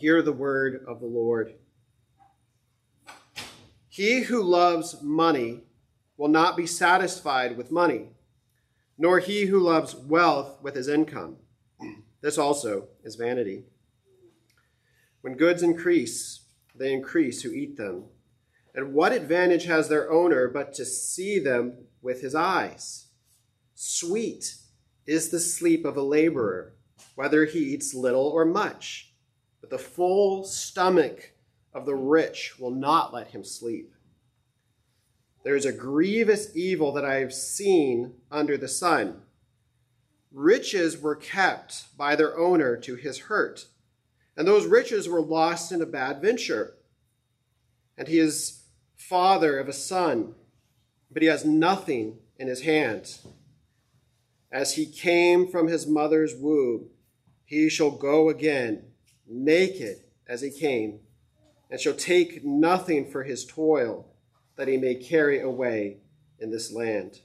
Hear the word of the Lord. He who loves money will not be satisfied with money, nor he who loves wealth with his income. This also is vanity. When goods increase, they increase who eat them. And what advantage has their owner but to see them with his eyes? Sweet is the sleep of a laborer, whether he eats little or much. The full stomach of the rich will not let him sleep. There is a grievous evil that I have seen under the sun. Riches were kept by their owner to his hurt, and those riches were lost in a bad venture. And he is father of a son, but he has nothing in his hand. As he came from his mother's womb, he shall go again, naked as he came, and shall take nothing for his toil that he may carry away in this land,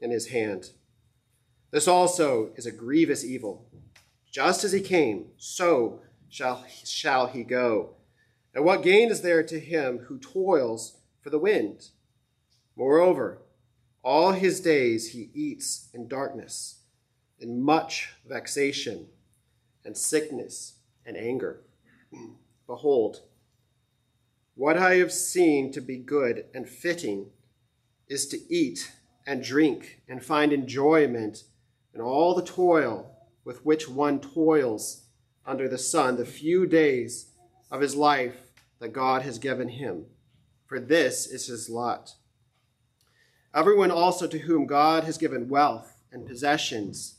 in his hand. This also is a grievous evil. Just as he came, so shall, shall he go. And what gain is there to him who toils for the wind? Moreover, all his days he eats in darkness, in much vexation, and sickness, and anger. Behold, what I have seen to be good and fitting is to eat and drink and find enjoyment in all the toil with which one toils under the sun the few days of his life that God has given him. For this is his lot. Everyone also to whom God has given wealth and possessions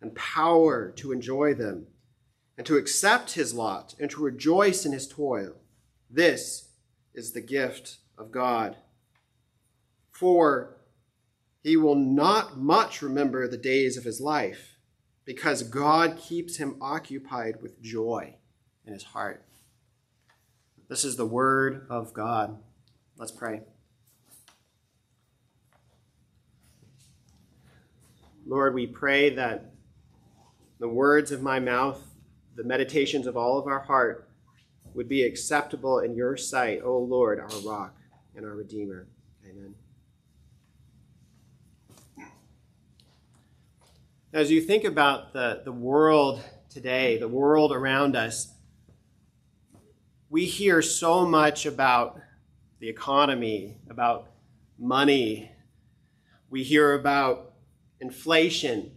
and power to enjoy them, and to accept his lot and to rejoice in his toil, this is the gift of God. For he will not much remember the days of his life, because God keeps him occupied with joy in his heart. This is the word of God. Let's pray. Lord, we pray that the words of my mouth, the meditations of all of our heart, would be acceptable in your sight, O Lord, our rock and our Redeemer. Amen. As you think about the, the world today, the world around us, we hear so much about the economy, about money. We hear about inflation.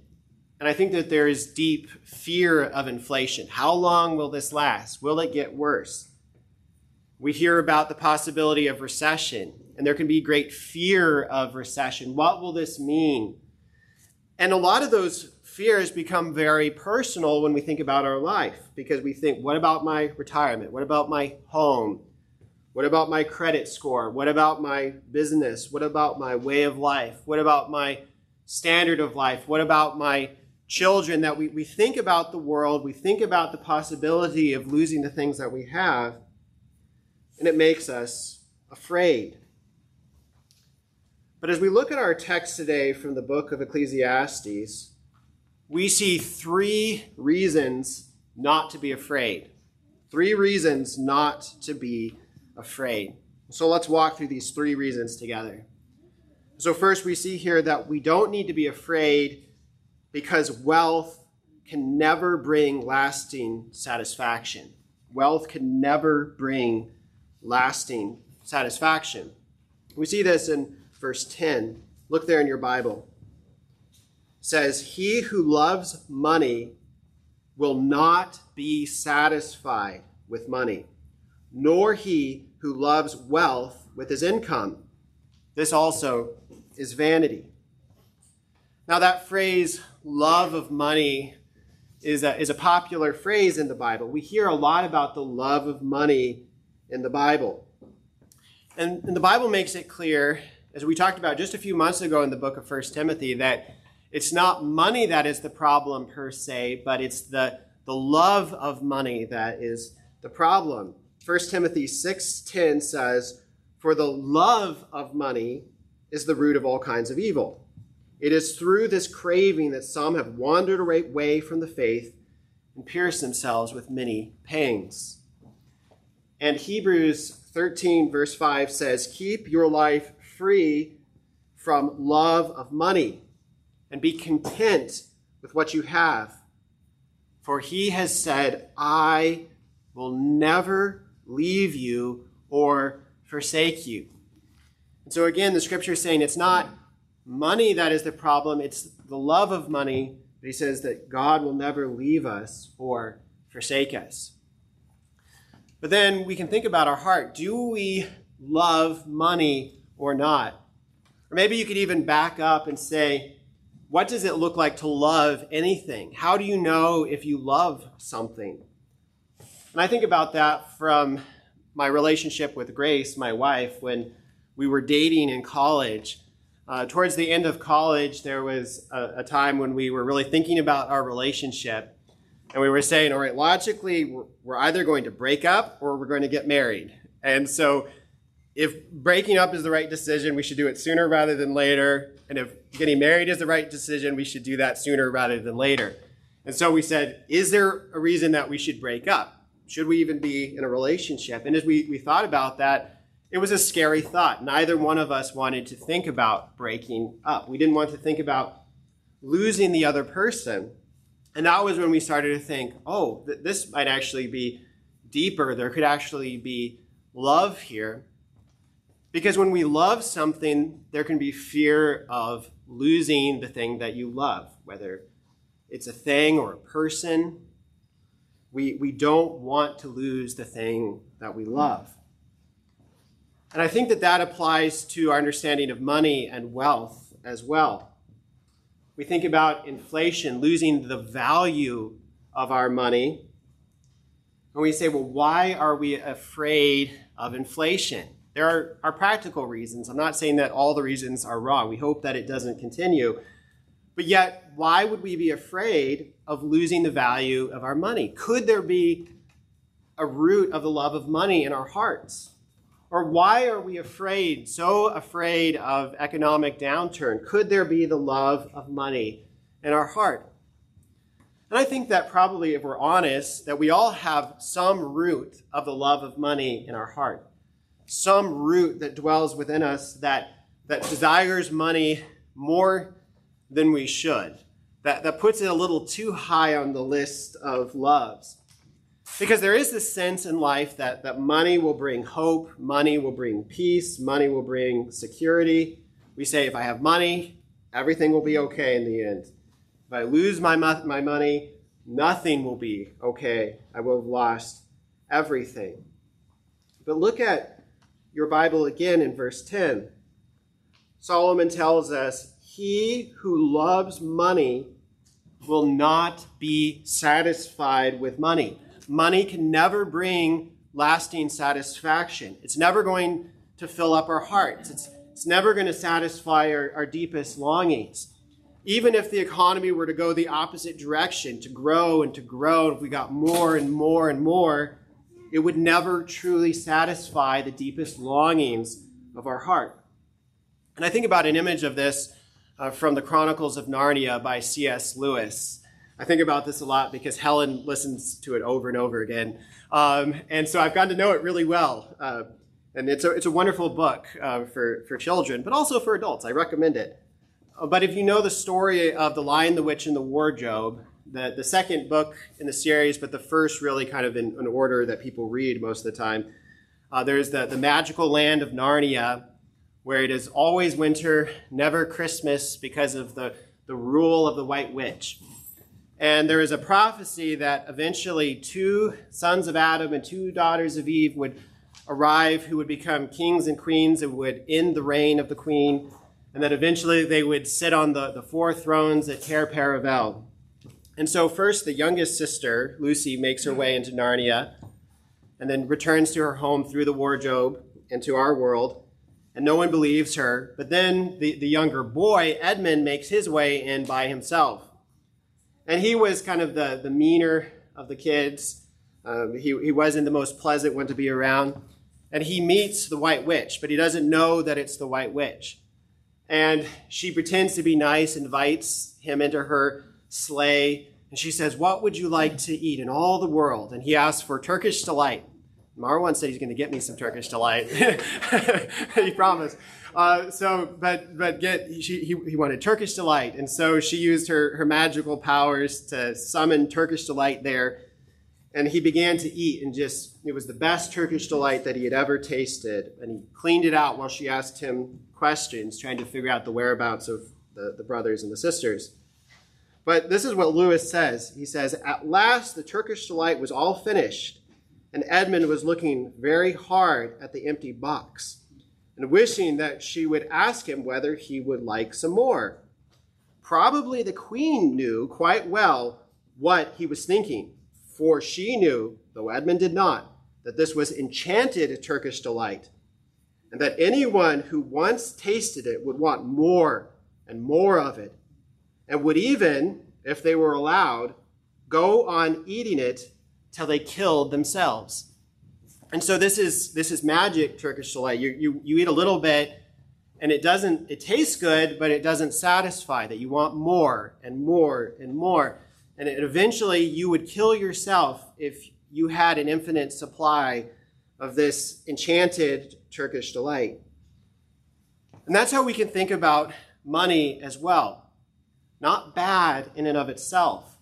And I think that there is deep fear of inflation. How long will this last? Will it get worse? We hear about the possibility of recession, and there can be great fear of recession. What will this mean? And a lot of those fears become very personal when we think about our life because we think, what about my retirement? What about my home? What about my credit score? What about my business? What about my way of life? What about my standard of life? What about my children that we, we think about the world, we think about the possibility of losing the things that we have, and it makes us afraid. But as we look at our text today from the book of Ecclesiastes, we see three reasons not to be afraid. Three reasons not to be afraid. So let's walk through these three reasons together. So, first, we see here that we don't need to be afraid because wealth can never bring lasting satisfaction. Wealth can never bring lasting satisfaction. We see this in verse 10. Look there in your Bible. It says, He who loves money will not be satisfied with money, nor he who loves wealth with his income. This also is vanity. Now, that phrase, love of money, is a, is a popular phrase in the Bible. We hear a lot about the love of money in the Bible. And, and the Bible makes it clear, as we talked about just a few months ago in the book of 1 Timothy, that it's not money that is the problem per se, but it's the, the love of money that is the problem. 1 Timothy 6:10 says, "For the love of money is the root of all kinds of evil." It is through this craving that some have wandered away from the faith and pierced themselves with many pangs. And Hebrews 13, verse 5 says, Keep your life free from love of money and be content with what you have. For he has said, I will never leave you or forsake you. And so again, the scripture is saying it's not money that is the problem, it's the love of money. He says that God will never leave us or forsake us. But then we can think about our heart. Do we love money or not? Or maybe you could even back up and say, what does it look like to love anything? How do you know if you love something? And I think about that from my relationship with Grace, my wife, when we were dating in college. Uh, towards the end of college, there was a, a, time when we were really thinking about our relationship. And we were saying, all right, logically, we're, we're either going to break up or we're going to get married. And so, if breaking up is the right decision, we should do it sooner rather than later. And if getting married is the right decision, we should do that sooner rather than later. And so we said, is there a reason that we should break up? Should we even be in a relationship? And as we, we thought about that, it was a scary thought. Neither one of us wanted to think about breaking up. We didn't want to think about losing the other person. And that was when we started to think, oh, th- this might actually be deeper. There could actually be love here. Because when we love something, there can be fear of losing the thing that you love, whether it's a thing or a person. We, we don't want to lose the thing that we love. And I think that that applies to our understanding of money and wealth as well. We think about inflation, losing the value of our money. And we say, well, why are we afraid of inflation? There are, are practical reasons. I'm not saying that all the reasons are wrong. We hope that it doesn't continue. But yet, why would we be afraid of losing the value of our money? Could there be a root of the love of money in our hearts? Or why are we afraid, so afraid of economic downturn? Could there be the love of money in our heart? And I think that probably, if we're honest, that we all have some root of the love of money in our heart. Some root that dwells within us that, that desires money more than we should, that, that puts it a little too high on the list of loves. Because there is this sense in life that, that money will bring hope, money will bring peace, money will bring security. We say, if I have money, everything will be okay in the end. If I lose my, my money, nothing will be okay. I will have lost everything. But look at your Bible again in verse 10. Solomon tells us, He who loves money will not be satisfied with money money can never bring lasting satisfaction. It's never going to fill up our hearts. It's, it's never going to satisfy our, our deepest longings. Even if the economy were to go the opposite direction, to grow and to grow, if we got more and more and more, it would never truly satisfy the deepest longings of our heart. And I think about an image of this uh, from the Chronicles of Narnia by C.S. Lewis. I think about this a lot because Helen listens to it over and over again. Um, and so I've gotten to know it really well. Uh, and it's a, it's a wonderful book uh, for, for children, but also for adults. I recommend it. Uh, but if you know the story of The Lion, the Witch, and the Wardrobe, the, the second book in the series, but the first really kind of in an order that people read most of the time, uh, there's the, the magical land of Narnia, where it is always winter, never Christmas because of the, the rule of the White Witch. And there is a prophecy that eventually two sons of Adam and two daughters of Eve would arrive who would become kings and queens and would end the reign of the queen, and that eventually they would sit on the, the four thrones at Cair Paravel. And so, first, the youngest sister, Lucy, makes her way into Narnia and then returns to her home through the wardrobe into our world. And no one believes her. But then the, the younger boy, Edmund, makes his way in by himself. And he was kind of the, the meaner of the kids. Um, he, he wasn't the most pleasant one to be around. And he meets the White Witch, but he doesn't know that it's the White Witch. And she pretends to be nice, invites him into her sleigh, and she says, What would you like to eat in all the world? And he asks for Turkish delight, Marwan said he's going to get me some Turkish delight. he promised. Uh, so, but but get she, he, he wanted Turkish delight, and so she used her her magical powers to summon Turkish delight there, and he began to eat, and just it was the best Turkish delight that he had ever tasted, and he cleaned it out while she asked him questions, trying to figure out the whereabouts of the, the brothers and the sisters. But this is what Lewis says. He says, At last the Turkish delight was all finished, and Edmund was looking very hard at the empty box and wishing that she would ask him whether he would like some more. Probably the queen knew quite well what he was thinking, for she knew, though Edmund did not, that this was enchanted Turkish delight, and that anyone who once tasted it would want more and more of it, and would even, if they were allowed, go on eating it till they killed themselves. And so this is this is magic Turkish delight. You, you, you eat a little bit and it doesn't it tastes good, but it doesn't satisfy that you want more and more and more. And it, eventually you would kill yourself if you had an infinite supply of this enchanted Turkish delight. And that's how we can think about money as well. Not bad in and of itself.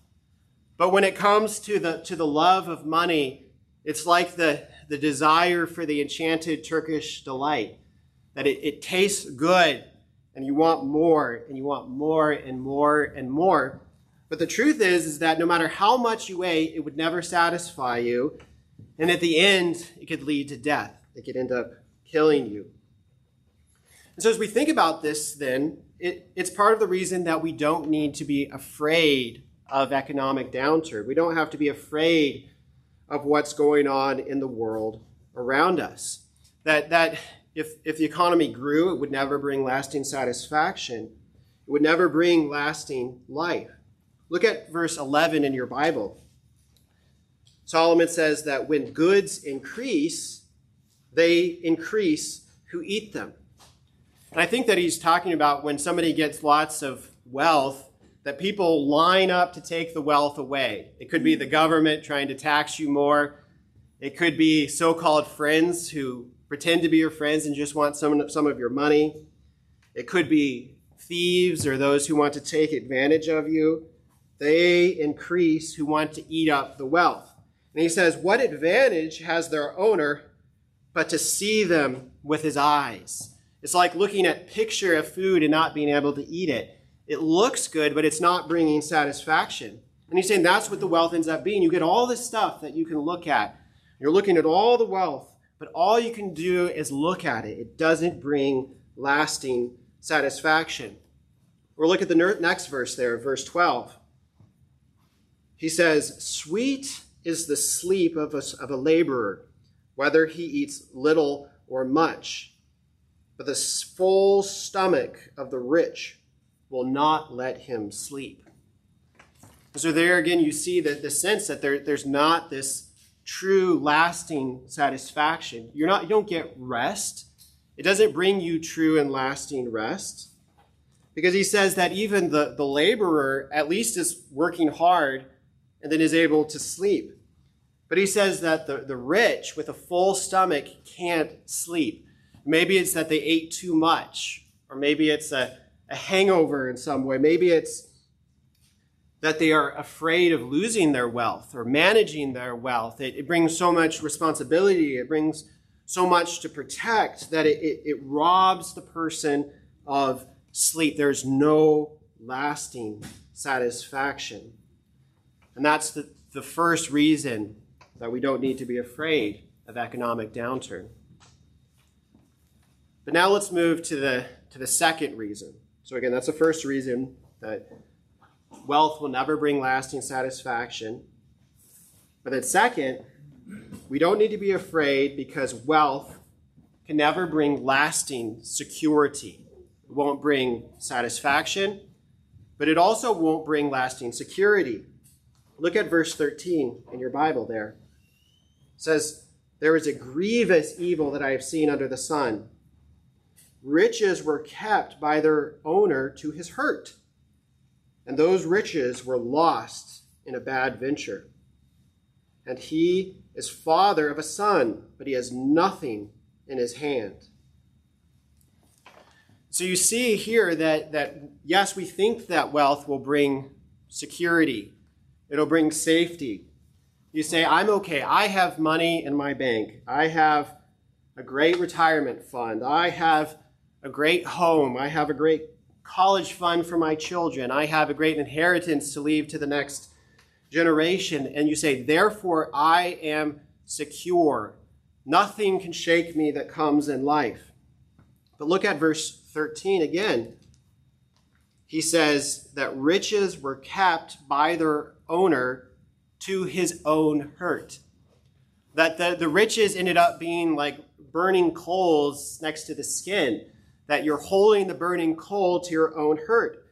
But when it comes to the to the love of money, it's like the the desire for the enchanted Turkish delight, that it, it tastes good and you want more and you want more and more and more. But the truth is, is that no matter how much you ate, it would never satisfy you. And at the end, it could lead to death. It could end up killing you. And so as we think about this, then, it, it's part of the reason that we don't need to be afraid of economic downturn. We don't have to be afraid of what's going on in the world around us. That, that if, if the economy grew, it would never bring lasting satisfaction, it would never bring lasting life. Look at verse 11 in your Bible. Solomon says that when goods increase, they increase who eat them. And I think that he's talking about when somebody gets lots of wealth, that people line up to take the wealth away. It could be the government trying to tax you more. It could be so called friends who pretend to be your friends and just want some, some of your money. It could be thieves or those who want to take advantage of you. They increase who want to eat up the wealth. And he says, What advantage has their owner but to see them with his eyes? It's like looking at a picture of food and not being able to eat it. It looks good, but it's not bringing satisfaction. And he's saying that's what the wealth ends up being. You get all this stuff that you can look at. You're looking at all the wealth, but all you can do is look at it. It doesn't bring lasting satisfaction. Or look at the next verse there, verse 12. He says, Sweet is the sleep of a, of a laborer, whether he eats little or much. But the full stomach of the rich will not let him sleep. So there again, you see that the sense that there, there's not this true, lasting satisfaction. You're not, you don't get rest. It doesn't bring you true and lasting rest. Because he says that even the, the laborer at least is working hard and then is able to sleep. But he says that the, the rich with a full stomach can't sleep. Maybe it's that they ate too much, or maybe it's a, a hangover in some way. Maybe it's that they are afraid of losing their wealth or managing their wealth. It, it brings so much responsibility, it brings so much to protect that it, it, it robs the person of sleep. There's no lasting satisfaction. And that's the, the first reason that we don't need to be afraid of economic downturn. But now let's move to the, to the second reason. So, again, that's the first reason that wealth will never bring lasting satisfaction. But then, second, we don't need to be afraid because wealth can never bring lasting security. It won't bring satisfaction, but it also won't bring lasting security. Look at verse 13 in your Bible there. It says, There is a grievous evil that I have seen under the sun riches were kept by their owner to his hurt, and those riches were lost in a bad venture. And he is father of a son, but he has nothing in his hand. So you see here that, that yes, we think that wealth will bring security, it'll bring safety. You say, I'm okay. I have money in my bank. I have a great retirement fund. I have a great home. I have a great college fund for my children. I have a great inheritance to leave to the next generation. And you say, therefore, I am secure. Nothing can shake me that comes in life. But look at verse 13 again. He says that riches were kept by their owner to his own hurt. That the, the riches ended up being like burning coals next to the skin, that you're holding the burning coal to your own hurt.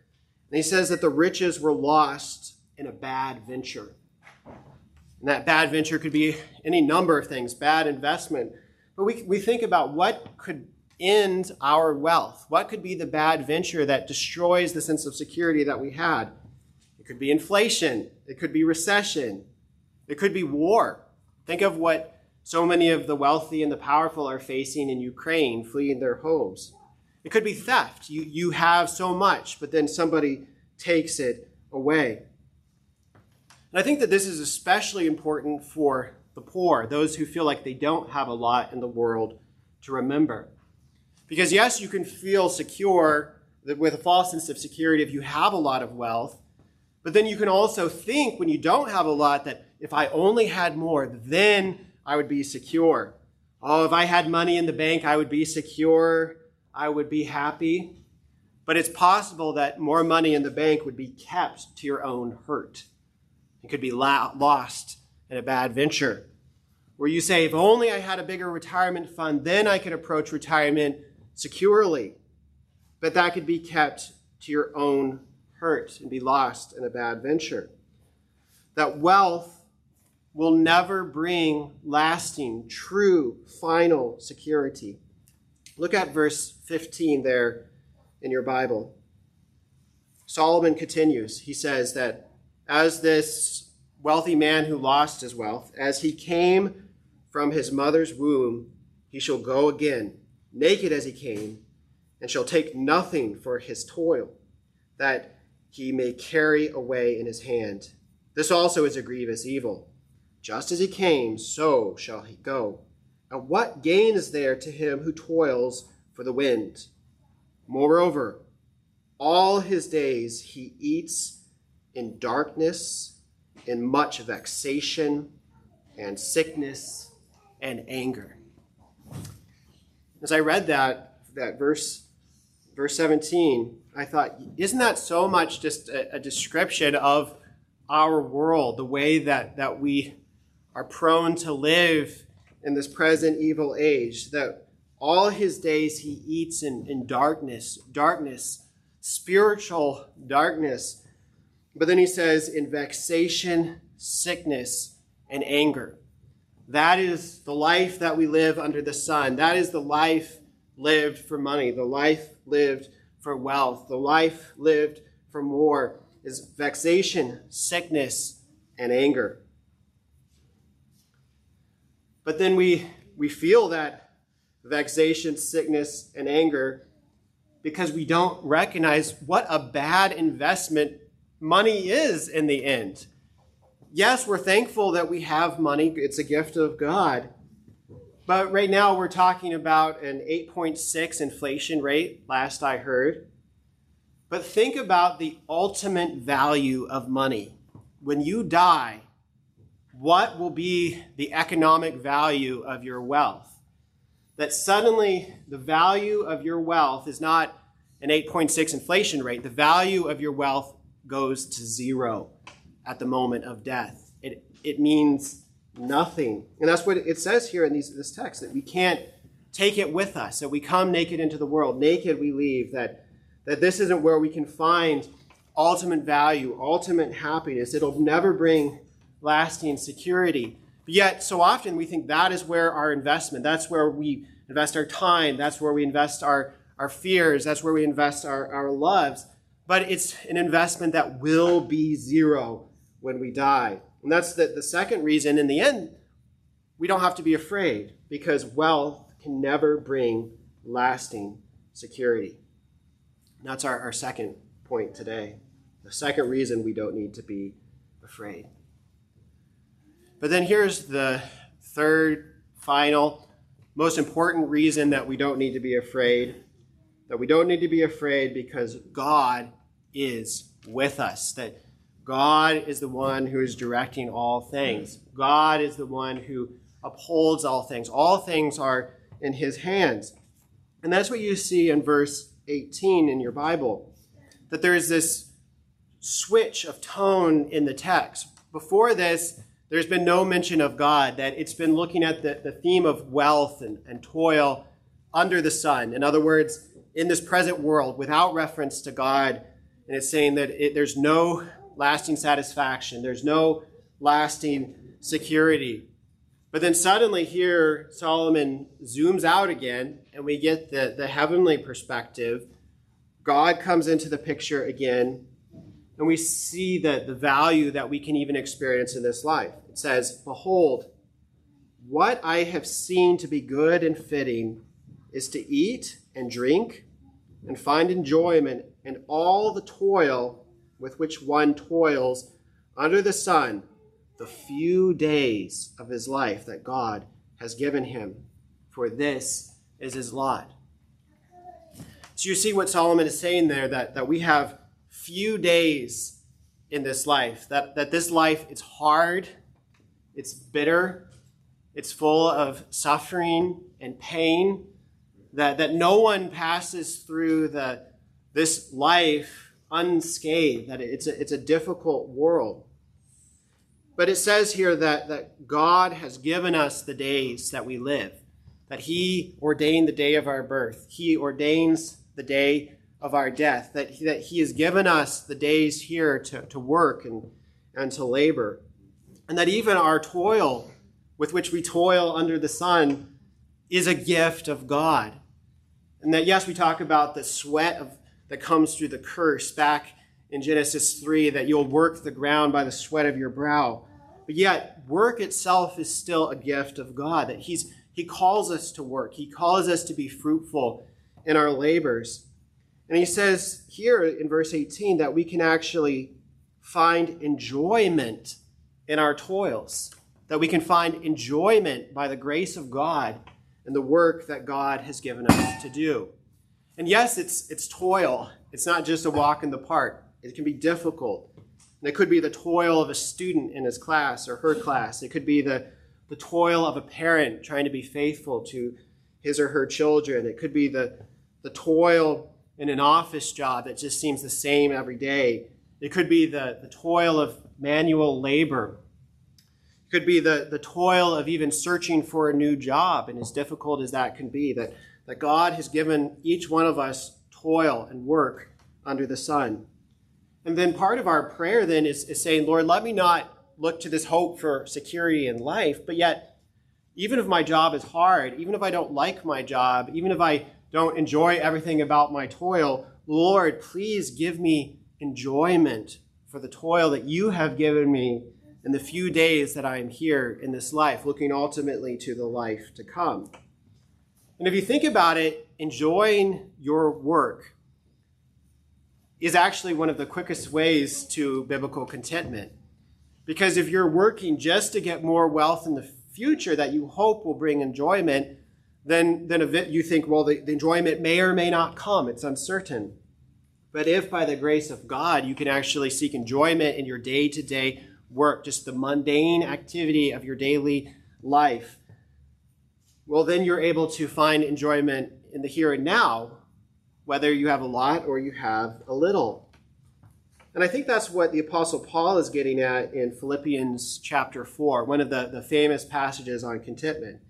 And he says that the riches were lost in a bad venture. And that bad venture could be any number of things, bad investment. But we, we think about what could end our wealth. What could be the bad venture that destroys the sense of security that we had? It could be inflation. It could be recession. It could be war. Think of what so many of the wealthy and the powerful are facing in Ukraine, fleeing their homes. It could be theft. You, you have so much, but then somebody takes it away. And I think that this is especially important for the poor, those who feel like they don't have a lot in the world to remember. Because, yes, you can feel secure with a false sense of security if you have a lot of wealth, but then you can also think when you don't have a lot that if I only had more, then I would be secure. Oh, if I had money in the bank, I would be secure. I would be happy. But it's possible that more money in the bank would be kept to your own hurt. It could be lost in a bad venture. Where you say, if only I had a bigger retirement fund, then I could approach retirement securely. But that could be kept to your own hurt and be lost in a bad venture. That wealth will never bring lasting, true, final security. Look at verse 15 there in your Bible. Solomon continues. He says that as this wealthy man who lost his wealth, as he came from his mother's womb, he shall go again, naked as he came, and shall take nothing for his toil, that he may carry away in his hand. This also is a grievous evil. Just as he came, so shall he go. And what gain is there to him who toils for the wind? Moreover, all his days he eats in darkness, in much vexation and sickness and anger. As I read that, that verse, verse 17, I thought, isn't that so much just a, a description of our world, the way that, that we are prone to live in this present evil age, that all his days he eats in, in darkness, darkness, spiritual darkness, but then he says, in vexation, sickness, and anger. That is the life that we live under the sun. That is the life lived for money, the life lived for wealth, the life lived for more is vexation, sickness, and anger. But then we, we feel that vexation, sickness, and anger because we don't recognize what a bad investment money is in the end. Yes, we're thankful that we have money, it's a gift of God. But right now we're talking about an 8.6 inflation rate, last I heard. But think about the ultimate value of money. When you die, what will be the economic value of your wealth? That suddenly the value of your wealth is not an 8.6 inflation rate. The value of your wealth goes to zero at the moment of death. It, it means nothing. And that's what it says here in these, this text that we can't take it with us, that we come naked into the world, naked we leave, that, that this isn't where we can find ultimate value, ultimate happiness. It'll never bring lasting security. But yet, so often we think that is where our investment, that's where we invest our time, that's where we invest our, our fears, that's where we invest our, our loves but it's an investment that will be zero when we die. And that's the, the second reason. In the end, we don't have to be afraid because wealth can never bring lasting security. And that's our, our second point today. The second reason we don't need to be afraid. But then here's the third, final, most important reason that we don't need to be afraid. That we don't need to be afraid because God is with us. That God is the one who is directing all things. God is the one who upholds all things. All things are in his hands. And that's what you see in verse 18 in your Bible. That there is this switch of tone in the text. Before this, there's been no mention of God, that it's been looking at the, the theme of wealth and, and toil under the sun. In other words, in this present world, without reference to God. And it's saying that it, there's no lasting satisfaction, there's no lasting security. But then suddenly here, Solomon zooms out again, and we get the, the heavenly perspective. God comes into the picture again, and we see the, the value that we can even experience in this life. It says, Behold, what I have seen to be good and fitting is to eat and drink and find enjoyment in all the toil with which one toils under the sun the few days of his life that God has given him, for this is his lot. So you see what Solomon is saying there that, that we have few days in this life, that, that this life is hard, it's bitter, it's full of suffering and pain, that, that no one passes through the, this life unscathed, that it's a, it's a difficult world. But it says here that, that God has given us the days that we live, that He ordained the day of our birth, He ordains the day of our death, that He, that he has given us the days here to, to work and, and to labor, and that even our toil with which we toil under the sun is a gift of God. And that, yes, we talk about the sweat of, that comes through the curse back in Genesis 3 that you'll work the ground by the sweat of your brow. But yet, work itself is still a gift of God, that He's, He calls us to work. He calls us to be fruitful in our labors. And He says here in verse 18 that we can actually find enjoyment in our toils, that we can find enjoyment by the grace of God and the work that God has given us to do. And yes, it's, it's toil. It's not just a walk in the park. It can be difficult. And it could be the toil of a student in his class or her class. It could be the, the toil of a parent trying to be faithful to his or her children. It could be the, the toil in an office job that just seems the same every day. It could be the, the toil of manual labor. Could be the, the toil of even searching for a new job, and as difficult as that can be, that, that God has given each one of us toil and work under the sun. And then part of our prayer then is, is saying, Lord, let me not look to this hope for security in life, but yet, even if my job is hard, even if I don't like my job, even if I don't enjoy everything about my toil, Lord, please give me enjoyment for the toil that you have given me in the few days that I am here in this life, looking ultimately to the life to come. And if you think about it, enjoying your work, is actually one of the quickest ways to biblical contentment. Because if you're working just to get more wealth in the future that you hope will bring enjoyment, then, then you think, well, the, the enjoyment may or may not come. It's uncertain. But if by the grace of God you can actually seek enjoyment in your day to day work, just the mundane activity of your daily life, well, then you're able to find enjoyment in the here and now whether you have a lot or you have a little. And I think that's what the Apostle Paul is getting at in Philippians chapter 4, one of the, the famous passages on contentment.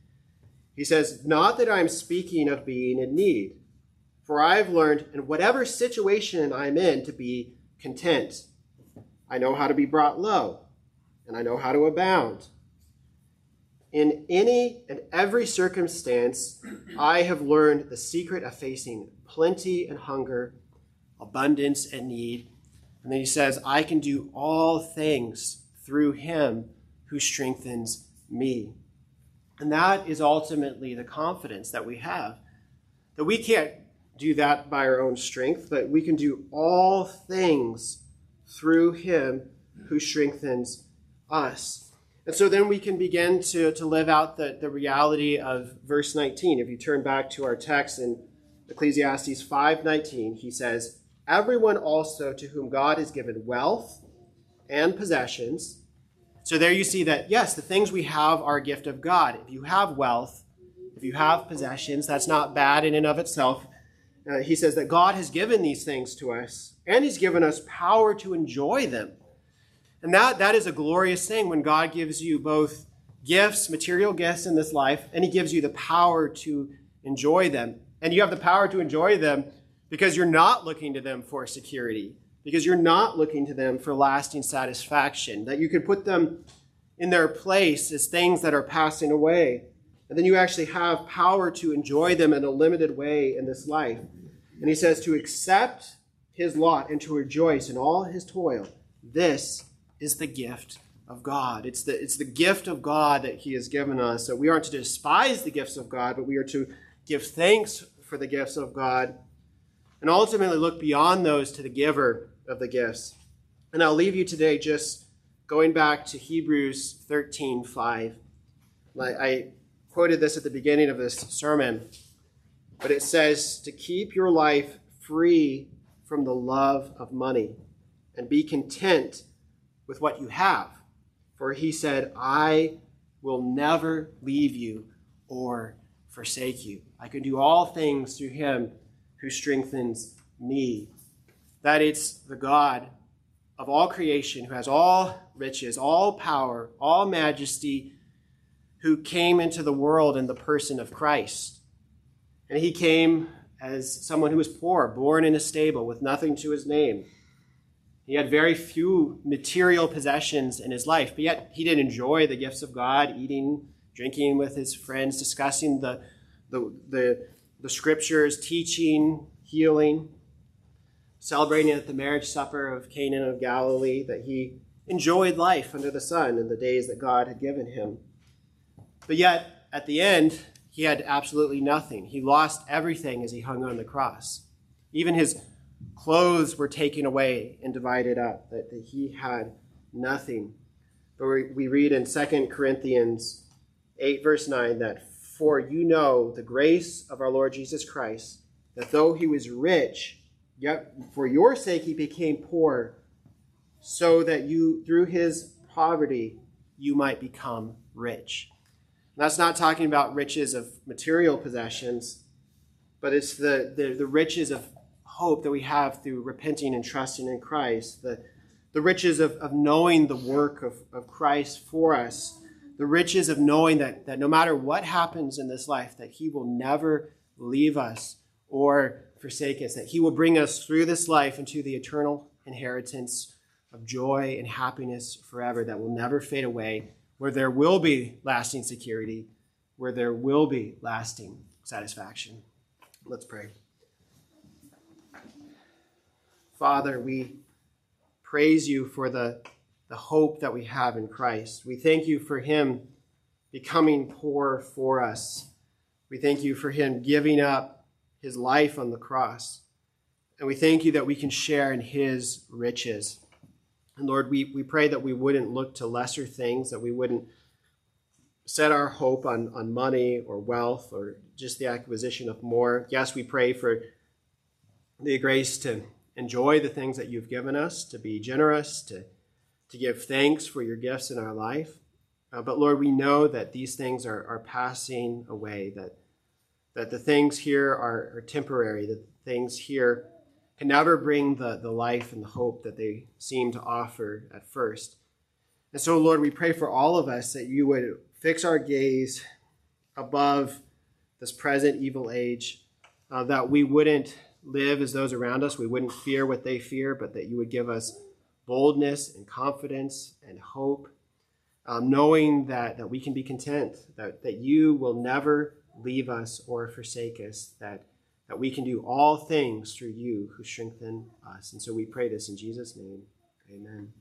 He says, Not that I'm speaking of being in need, for I've learned in whatever situation I'm in to be content. I know how to be brought low, and I know how to abound. In any and every circumstance, I have learned the secret of facing plenty and hunger, abundance and need. And then he says, I can do all things through him who strengthens me. And that is ultimately the confidence that we have. That we can't do that by our own strength, but we can do all things through him who strengthens us. And so then we can begin to, to live out the, the reality of verse 19. If you turn back to our text in Ecclesiastes 5:19, he says, "Everyone also to whom God has given wealth and possessions." So there you see that yes, the things we have are a gift of God. If you have wealth, if you have possessions, that's not bad in and of itself. Uh, he says that God has given these things to us, and He's given us power to enjoy them. And that, that is a glorious thing when God gives you both gifts, material gifts in this life, and He gives you the power to enjoy them. And you have the power to enjoy them because you're not looking to them for security, because you're not looking to them for lasting satisfaction, that you could put them in their place as things that are passing away. And then you actually have power to enjoy them in a limited way in this life. And he says to accept his lot and to rejoice in all his toil. This is the gift of God. It's the, it's the gift of God that he has given us. So we aren't to despise the gifts of God, but we are to give thanks for the gifts of God and ultimately look beyond those to the giver of the gifts. And I'll leave you today just going back to Hebrews 13 5. I quoted this at the beginning of this sermon, but it says to keep your life free from the love of money and be content with what you have. For he said, I will never leave you or forsake you. I can do all things through him who strengthens me. That it's the God of all creation who has all riches, all power, all majesty, who came into the world in the person of Christ. And he came as someone who was poor, born in a stable with nothing to his name. He had very few material possessions in his life, but yet he did enjoy the gifts of God, eating, drinking with his friends, discussing the, the, the, the scriptures, teaching, healing, celebrating at the marriage supper of Cana of Galilee that he enjoyed life under the sun in the days that God had given him. But yet, at the end, he had absolutely nothing. He lost everything as he hung on the cross. Even his clothes were taken away and divided up, that, that he had nothing. But we, we read in 2 Corinthians 8, verse 9, that for you know the grace of our Lord Jesus Christ, that though he was rich, yet for your sake he became poor, so that you, through his poverty, you might become rich. And that's not talking about riches of material possessions, but it's the, the, the riches of hope that we have through repenting and trusting in Christ, the, the riches of, of knowing the work of, of Christ for us the riches of knowing that, that no matter what happens in this life, that He will never leave us or forsake us, that He will bring us through this life into the eternal inheritance of joy and happiness forever that will never fade away, where there will be lasting security, where there will be lasting satisfaction. Let's pray. Father, we praise you for the the hope that we have in Christ. We thank you for him becoming poor for us. We thank you for him giving up his life on the cross. And we thank you that we can share in his riches. And Lord, we, we pray that we wouldn't look to lesser things, that we wouldn't set our hope on, on money or wealth or just the acquisition of more. Yes, we pray for the grace to enjoy the things that you've given us, to be generous, to to give thanks for your gifts in our life. Uh, but Lord, we know that these things are, are passing away, that, that the things here are, are temporary, that things here can never bring the, the life and the hope that they seem to offer at first. And so, Lord, we pray for all of us that you would fix our gaze above this present evil age, uh, that we wouldn't live as those around us, we wouldn't fear what they fear, but that you would give us boldness and confidence and hope, um, knowing that, that we can be content, that, that you will never leave us or forsake us, that, that we can do all things through you who strengthen us. And so we pray this in Jesus' name. Amen.